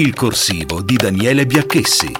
Il corsivo di Daniele Biacchessi.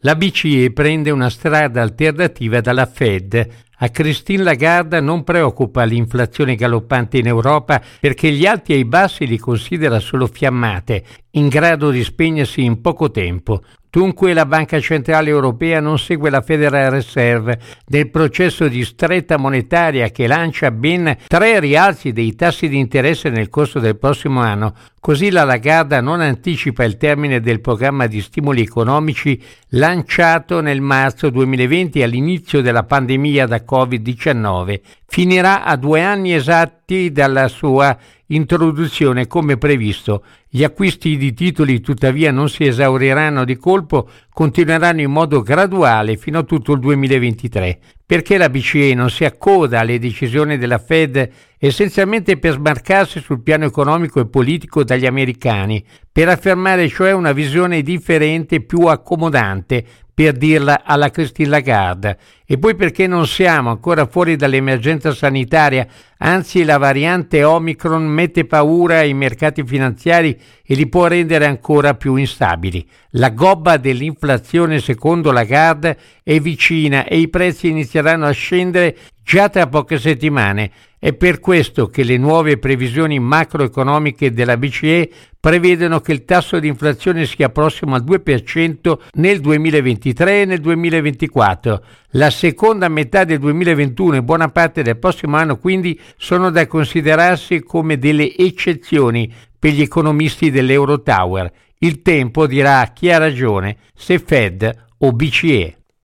La BCE prende una strada alternativa dalla Fed. A Christine Lagarde non preoccupa l'inflazione galoppante in Europa perché gli alti e i bassi li considera solo fiammate, in grado di spegnersi in poco tempo. Dunque la Banca Centrale Europea non segue la Federal Reserve nel processo di stretta monetaria che lancia ben tre rialzi dei tassi di interesse nel corso del prossimo anno. Così la Lagarda non anticipa il termine del programma di stimoli economici lanciato nel marzo 2020 all'inizio della pandemia da Covid-19. Finirà a due anni esatti dalla sua introduzione come previsto. Gli acquisti di titoli tuttavia non si esauriranno di colpo, continueranno in modo graduale fino a tutto il 2023. Perché la BCE non si accoda alle decisioni della Fed essenzialmente per smarcarsi sul piano economico e politico dagli americani, per affermare cioè una visione differente, più accomodante, per dirla alla Christine Lagarde, e poi perché non siamo ancora fuori dall'emergenza sanitaria, anzi la variante Omicron mette paura ai mercati finanziari e li può rendere ancora più instabili. La gobba dell'inflazione secondo Lagarde è vicina e i prezzi inizieranno a scendere già tra poche settimane. È per questo che le nuove previsioni macroeconomiche della BCE prevedono che il tasso di inflazione sia prossimo al 2% nel 2023 e nel 2024. La seconda metà del 2021 e buona parte del prossimo anno quindi sono da considerarsi come delle eccezioni per gli economisti dell'Eurotower. Il tempo dirà chi ha ragione, se Fed o BCE.